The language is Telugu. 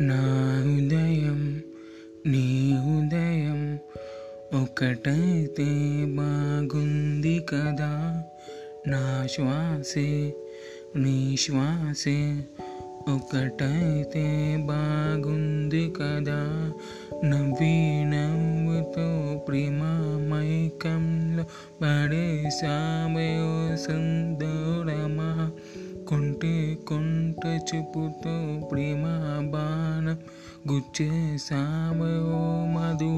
నా ఉదయం నీ ఉదయం ఒకటైతే బాగుంది కదా. నా శ్వాసే నీ శ్వాసే ఒకటైతే బాగుంది కదా. నవ్వి నవ్వుతో ప్రేమ మైకంలో పడేసామే సుందరా కొంటే కొంట చెప్పుతో ప్రేమ బాణం గుచ్చేసామే ఓ మధురమా